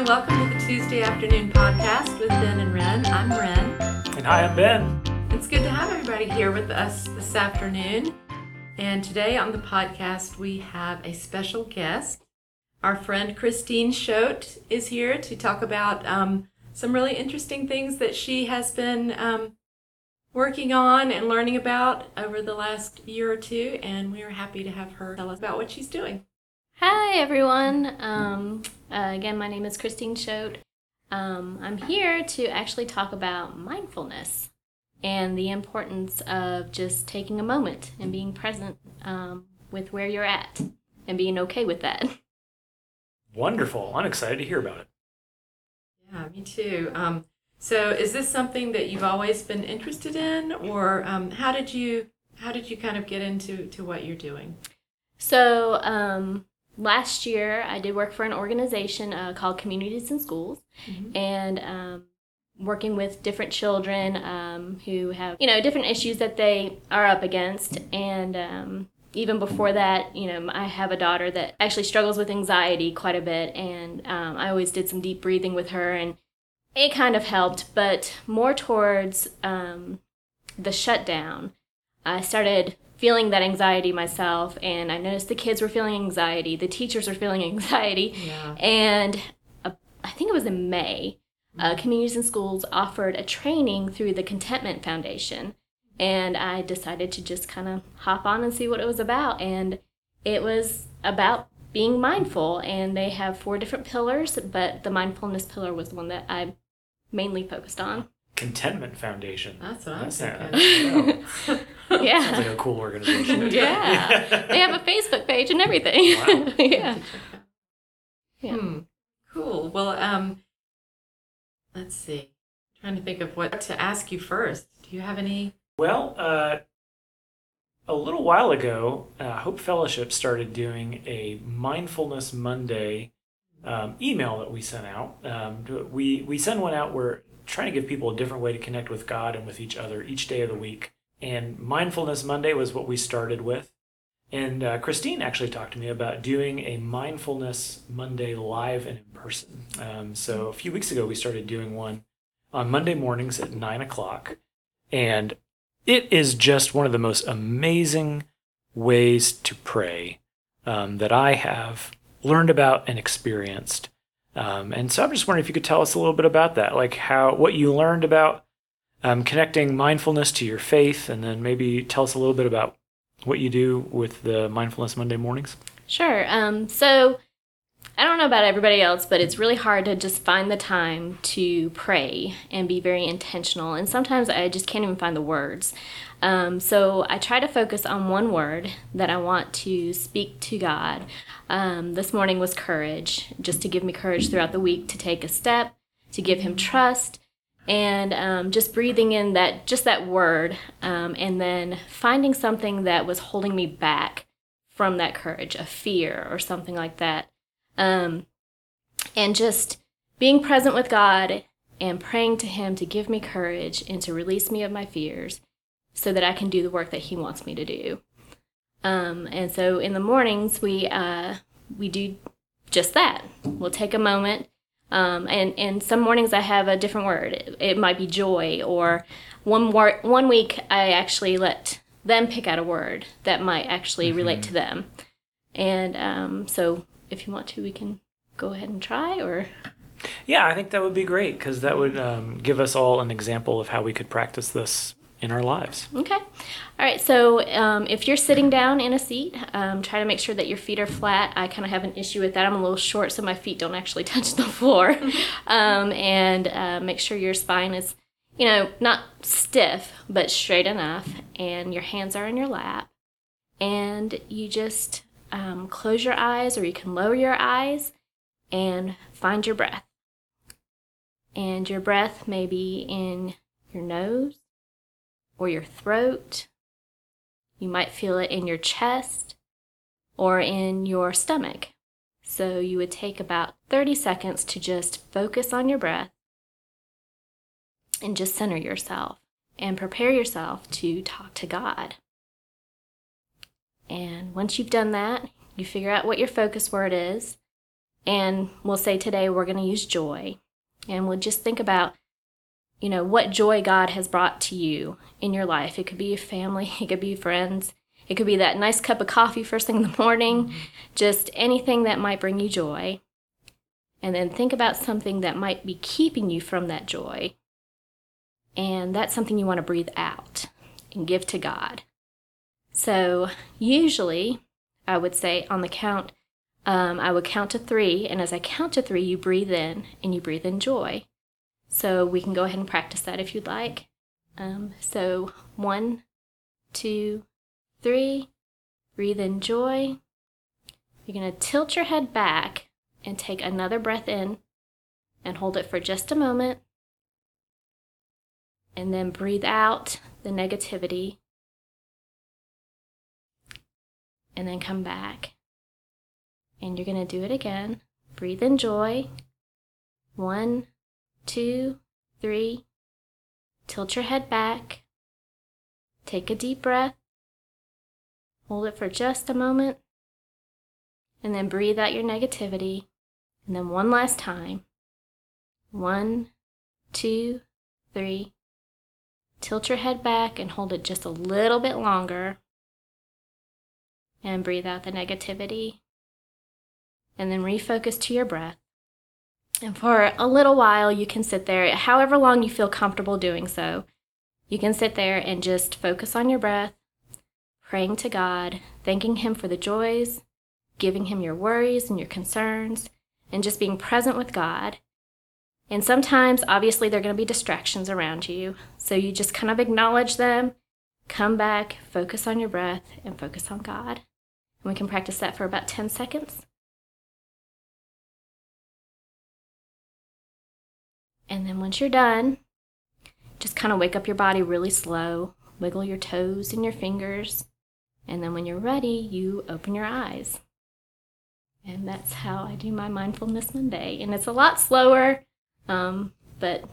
Hi, welcome to the Tuesday afternoon podcast with Ben and Ren. I'm Ren. And hi, I'm Ben. It's good to have everybody here with us this afternoon. And today on the podcast, we have a special guest. Our friend Christine Schote is here to talk about um, some really interesting things that she has been um, working on and learning about over the last year or two. And we are happy to have her tell us about what she's doing. Hi, everyone. Um, uh, again, my name is Christine Schote. Um, I'm here to actually talk about mindfulness and the importance of just taking a moment and being present um, with where you're at and being okay with that. Wonderful. I'm excited to hear about it. Yeah, me too. Um, so, is this something that you've always been interested in, or um, how did you how did you kind of get into to what you're doing? So, um, last year I did work for an organization uh, called Communities in Schools, Mhm. and um, working with different children um, who have you know different issues that they are up against, and um, even before that, you know, I have a daughter that actually struggles with anxiety quite a bit, and um, I always did some deep breathing with her, and it kind of helped, but more towards um, the shutdown. I started feeling that anxiety myself, and I noticed the kids were feeling anxiety, the teachers were feeling anxiety, Yeah. and uh, I think it was in May, uh, Communities and Schools offered a training through the Contentment Foundation. And I decided to just kind of hop on and see what it was about. And it was about being mindful. And they have four different pillars, but the mindfulness pillar was the one that I mainly focused on. Contentment Foundation. That's what I'm That's thinking. Sounds Yeah. like a cool organization. Yeah. they have a Facebook page and everything. Wow. yeah. Yeah. Hmm. Cool. Well, um, let's see. trying to think of what to ask you first. Do you have any? Well, uh, a little while ago, uh, Hope Fellowship started doing a Mindfulness Monday um, email that we sent out. Um, we we send one out. We're trying to give people a different way to connect with God and with each other each day of the week. And Mindfulness Monday was what we started with. And uh, Christine actually talked to me about doing a Mindfulness Monday live and in person. Um, so a few weeks ago, we started doing one on Monday mornings at nine o'clock. And it is just one of the most amazing ways to pray um, that I have learned about and experienced. Um, and so I'm just wondering if you could tell us a little bit about that, like how what you learned about um, connecting mindfulness to your faith, and then maybe tell us a little bit about what you do with the Mindfulness Monday mornings. Sure. Um, so I don't know about everybody else, but it's really hard to just find the time to pray and be very intentional. And sometimes I just can't even find the words. Um, so I try to focus on one word that I want to speak to God. Um, this morning was courage, just to give me courage throughout the week to take a step, to give Him trust, and um, just breathing in that just that word, um, and then finding something that was holding me back from that courage, a fear or something like that. Um, and just being present with God and praying to Him to give me courage and to release me of my fears so that I can do the work that He wants me to do. Um, and so in the mornings, we, uh, we do just that. We'll take a moment. Um, and, and some mornings I have a different word. It, it might be joy, or one, wor- one week I actually let them pick out a word that might actually relate to them. And um, so if you want to, we can go ahead and try, or Yeah, I think that would be great because that would um, give us all an example of how we could practice this in our lives. Okay. All right. So um, if you're sitting down in a seat, um, try to make sure that your feet are flat. I kind of have an issue with that. I'm a little short, so my feet don't actually touch the floor. um, and uh, make sure your spine is, you know, not stiff, but straight enough. And your hands are in your lap. And you just um, close your eyes, or you can lower your eyes and find your breath. And your breath may be in your nose or your throat. You might feel it in your chest or in your stomach. So you would take about 30 seconds to just focus on your breath and just center yourself and prepare yourself to talk to God. And once you've done that, you figure out what your focus word is And we'll say today we're going to use joy. And we'll just think about, you know, what joy God has brought to you in your life. It could be your family, it could be friends, it could be that nice cup of coffee first thing in the morning, mm-hmm. just anything that might bring you joy. And then think about something that might be keeping you from that joy. And that's something you want to breathe out and give to God. So, usually, I would say on the count, um, I would count to three. And as I count to three, you breathe in and you breathe in joy. So, we can go ahead and practice that if you'd like. Um, so, one, two, three. Breathe in joy. You're going to tilt your head back and take another breath in and hold it for just a moment. And then breathe out the negativity. And then come back. And you're going to do it again. Breathe in joy. One, two, three. Tilt your head back. Take a deep breath. Hold it for just a moment. And then breathe out your negativity. And then one last time. One, two, three. Tilt your head back and hold it just a little bit longer. And breathe out the negativity. And then refocus to your breath. And for a little while, you can sit there, however long you feel comfortable doing so. You can sit there and just focus on your breath, praying to God, thanking Him for the joys, giving Him your worries and your concerns, and just being present with God. And sometimes, obviously, there are going to be distractions around you. So you just kind of acknowledge them, come back, focus on your breath, and focus on God. And we can practice that for about 10 seconds. And then once you're done, just kind of wake up your body really slow, wiggle your toes and your fingers. And then when you're ready, you open your eyes. And that's how I do my Mindfulness Monday. And it's a lot slower, um, but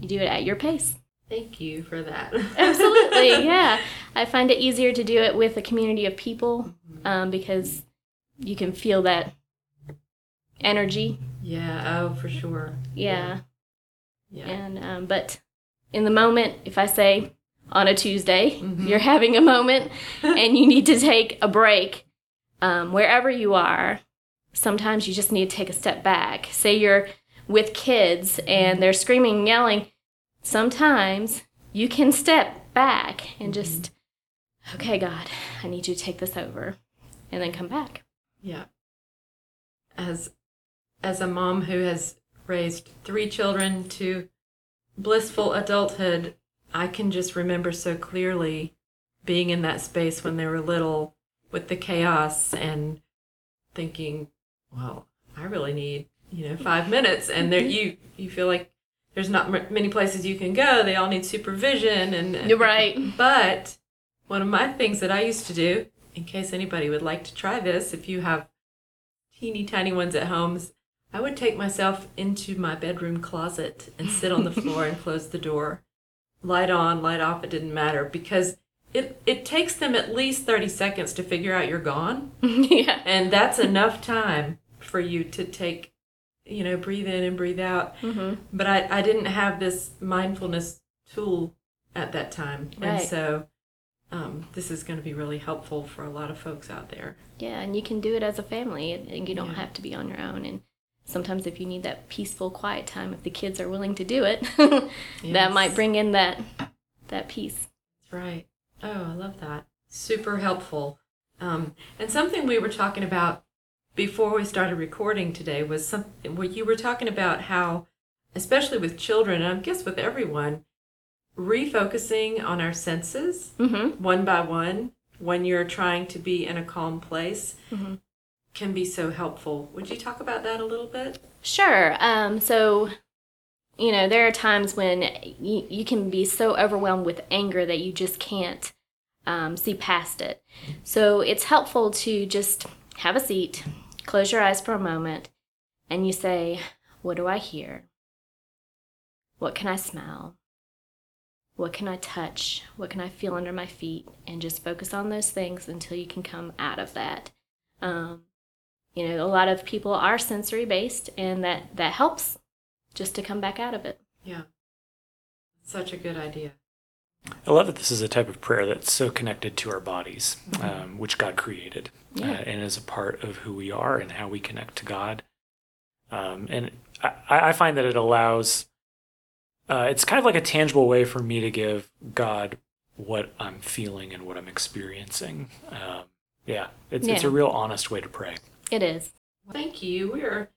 you do it at your pace. Thank you for that. Absolutely, yeah. I find it easier to do it with a community of people um, because you can feel that energy. Yeah, oh, for sure. Yeah. Yeah. And um, but in the moment, if I say on a Tuesday Mhm. you're having a moment and you need to take a break, um, wherever you are, sometimes you just need to take a step back. Say you're with kids and they're screaming and yelling. Sometimes you can step back and just, okay, God, I need you to take this over, and then come back. Yeah. As as a mom who has raised three children to blissful adulthood, I can just remember so clearly being in that space when they were little with the chaos and thinking, well, I really need, you know, 5 minutes and there mm-hmm. you you feel like there's not m- many places you can go. They all need supervision and You're right. but one of my things that I used to do, in case anybody would like to try this, if you have teeny tiny ones at home, I would take myself into my bedroom closet and sit on the floor and close the door. Light on, light off, it didn't matter because it, it takes them at least 30 seconds to figure out you're gone. yeah. And that's enough time for you to take, you know, breathe in and breathe out. hmm But I, I didn't have this mindfulness tool at that time. And so um, this is going to be really helpful for a lot of folks out there. Yeah, and you can do it as a family, and and you don't Yeah. have to be on your own. And sometimes, if you need that peaceful, quiet time, if the kids are willing to do it, Yes. that might bring in that that peace. That's right. Oh, I love that. Super helpful. Um, and something we were talking about before we started recording today was something where you were talking about how, especially with children, and I guess with everyone, refocusing on our senses Mm-hmm. one by one when you're trying to be in a calm place Mhm. can be so helpful. Would you talk about that a little bit? Sure. Um, so, you know, there are times when you, you can be so overwhelmed with anger that you just can't um, see past it. So it's helpful to just have a seat, close your eyes for a moment, and you say, What do I hear? What can I smell? What can I touch? What can I feel under my feet? And just focus on those things until you can come out of that. Um, you know, a lot of people are sensory based, and that that helps just to come back out of it. Yeah. Such a good idea. I love that this is a type of prayer that's so connected to our bodies, um, which God created, uh, and is a part of who we are and how we connect to God. Um, and I, I find that it allows. Uh, it's kind of like a tangible way for me to give God what I'm feeling and what I'm experiencing. Um, yeah, it's it's a real honest way to pray. It is. Thank you. We are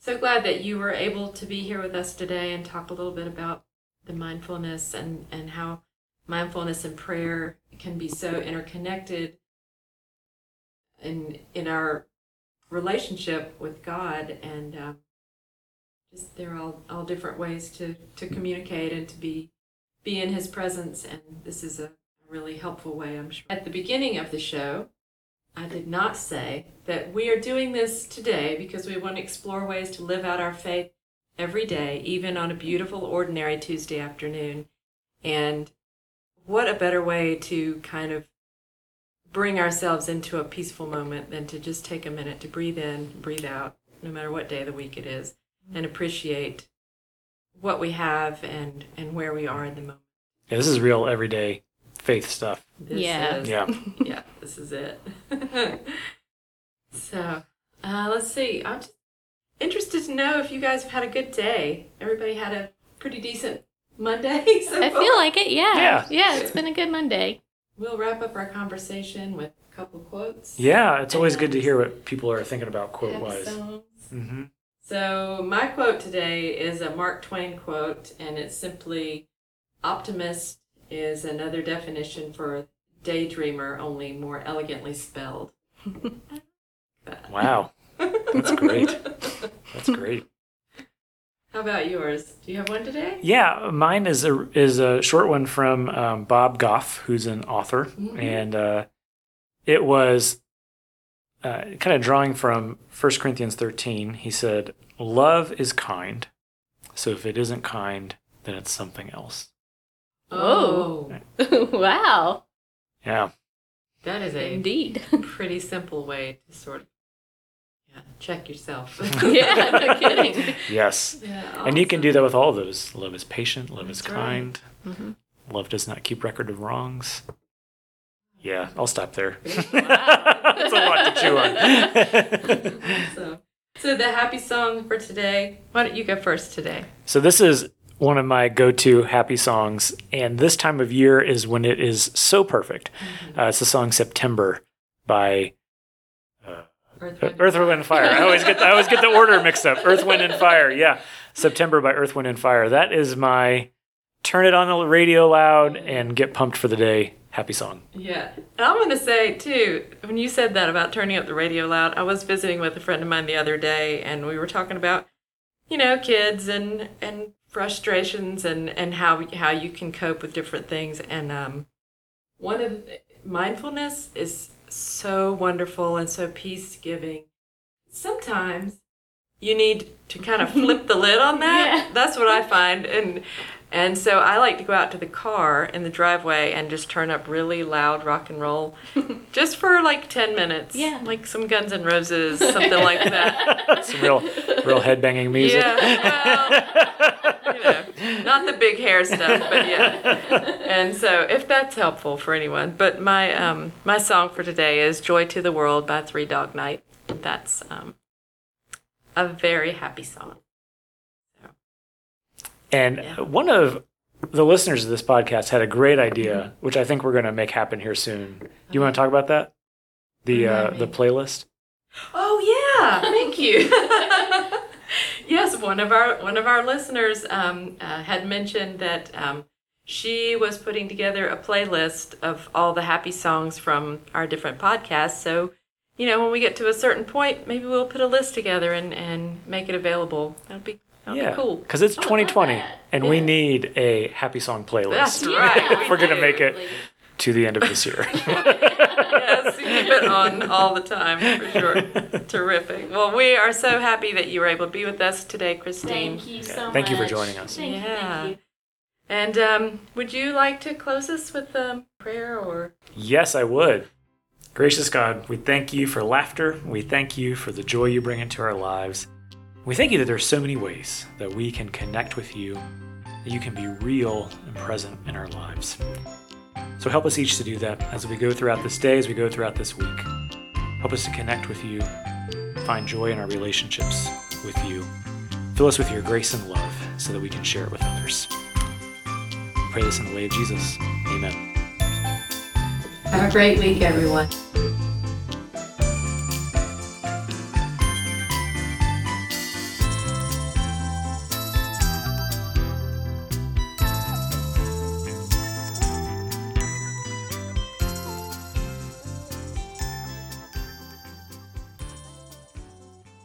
so glad that you were able to be here with us today and talk a little bit about the mindfulness and, and how mindfulness and prayer can be so interconnected in in our relationship with God and um, just they're all, all different ways to, to communicate and to be be in his presence and this is a really helpful way I'm sure. At the beginning of the show, I did not say that we are doing this today because we want to explore ways to live out our faith every day, even on a beautiful, ordinary Tuesday afternoon. And what a better way to kind of bring ourselves into a peaceful moment than to just take a minute to breathe in, breathe out, no matter what day of the week it is, and appreciate what we have and, and where we are in the moment. Yeah, this is real everyday faith stuff. This Yeah. is- Yeah. yeah, this is it. so, uh, let's see. I'm just interested to know if you guys have had a good day. Everybody had a pretty decent Monday. So I feel like it. Yeah. Yeah. Yeah. It's been a good Monday. we'll wrap up our conversation with a couple quotes. Yeah, it's always good to hear what people are thinking about quote wise. songs. hmm So, my quote today is a Mark Twain quote, and it's simply optimist is another definition for daydreamer, only more elegantly spelled. Wow, that's great. That's great. How about yours? Do you have one today? Yeah, mine is a is a short one from um, Bob Goff, who's an author, Mhm. and uh, it was uh, kind of drawing from 1 Corinthians thirteen. He said, "Love is kind, so if it isn't kind, then it's something else." Oh, wow. Yeah, that is a Indeed. pretty simple way to sort of yeah, check yourself. yeah. No kidding. yes, Yeah, and you can do that with all of those. Love is patient. Love is That's right. kind. Mhm. Love does not keep record of wrongs. Yeah, I'll stop there. Wow. A lot to chew on. So, so the happy song for today. Why don't you go first today? so this is one of my go-to happy songs, and this time of year is when it is so perfect. Uh, it's the song "September" by Earth, Earth, Wind, and Fire. I always get I always get the order mixed up. Earth, Wind, and Fire. Yeah, September by Earth, Wind, and Fire. That is my turn it on the radio loud and get pumped for the day. Happy song. Yeah. And I'm going to say, too, when you said that about turning up the radio loud, I was visiting with a friend of mine the other day, and we were talking about, you know, kids and, and frustrations and, and how, how you can cope with different things. And um, one of the, mindfulness is so wonderful and so peace giving. Sometimes you need to kind of flip the lid on that. Yeah. That's what I find. And and so I like to go out to the car in the driveway and just turn up really loud rock and roll just for like 10 minutes. Yeah. Like some Guns N' Roses, something like that. Some real real headbanging music. Yeah. Well, you know, not the big hair stuff, but yeah. And so if that's helpful for anyone, but my um my song for today is Joy to the World by Three Dog Night. That's um a very happy song. And Yeah. one of the listeners of this podcast had a great idea, which I think we're going to make happen here soon. Do you want to talk about that? The uh, the playlist. Oh yeah, thank you. yes, one of our one of our listeners um, uh, had mentioned that um, she was putting together a playlist of all the happy songs from our different podcasts. So, you know, when we get to a certain point, maybe we'll put a list together and, and make it available. That'd be that'd yeah, be cool. because it's Oh, 2020, that. and we need a happy song playlist. That's right. if we're we going to make it to the end of this year. yes, keep it on all the time for sure. Terrific. Well, we are so happy that you were able to be with us today, Christine. Thank you so much. Thank you for joining us. Thank you. Yeah. Thank you. And um, would you like to close us with um, prayer or? Yes, I would. Gracious God, we thank you for laughter. We thank you for the joy you bring into our lives. We thank you that there are so many ways that we can connect with you, that you can be real and present in our lives. So help us each to do that as we go throughout this day, as we go throughout this week. Help us to connect with you, find joy in our relationships with you. Fill us with your grace and love so that we can share it with others. We pray this in the way of Jesus. Amen. Have a great week, everyone.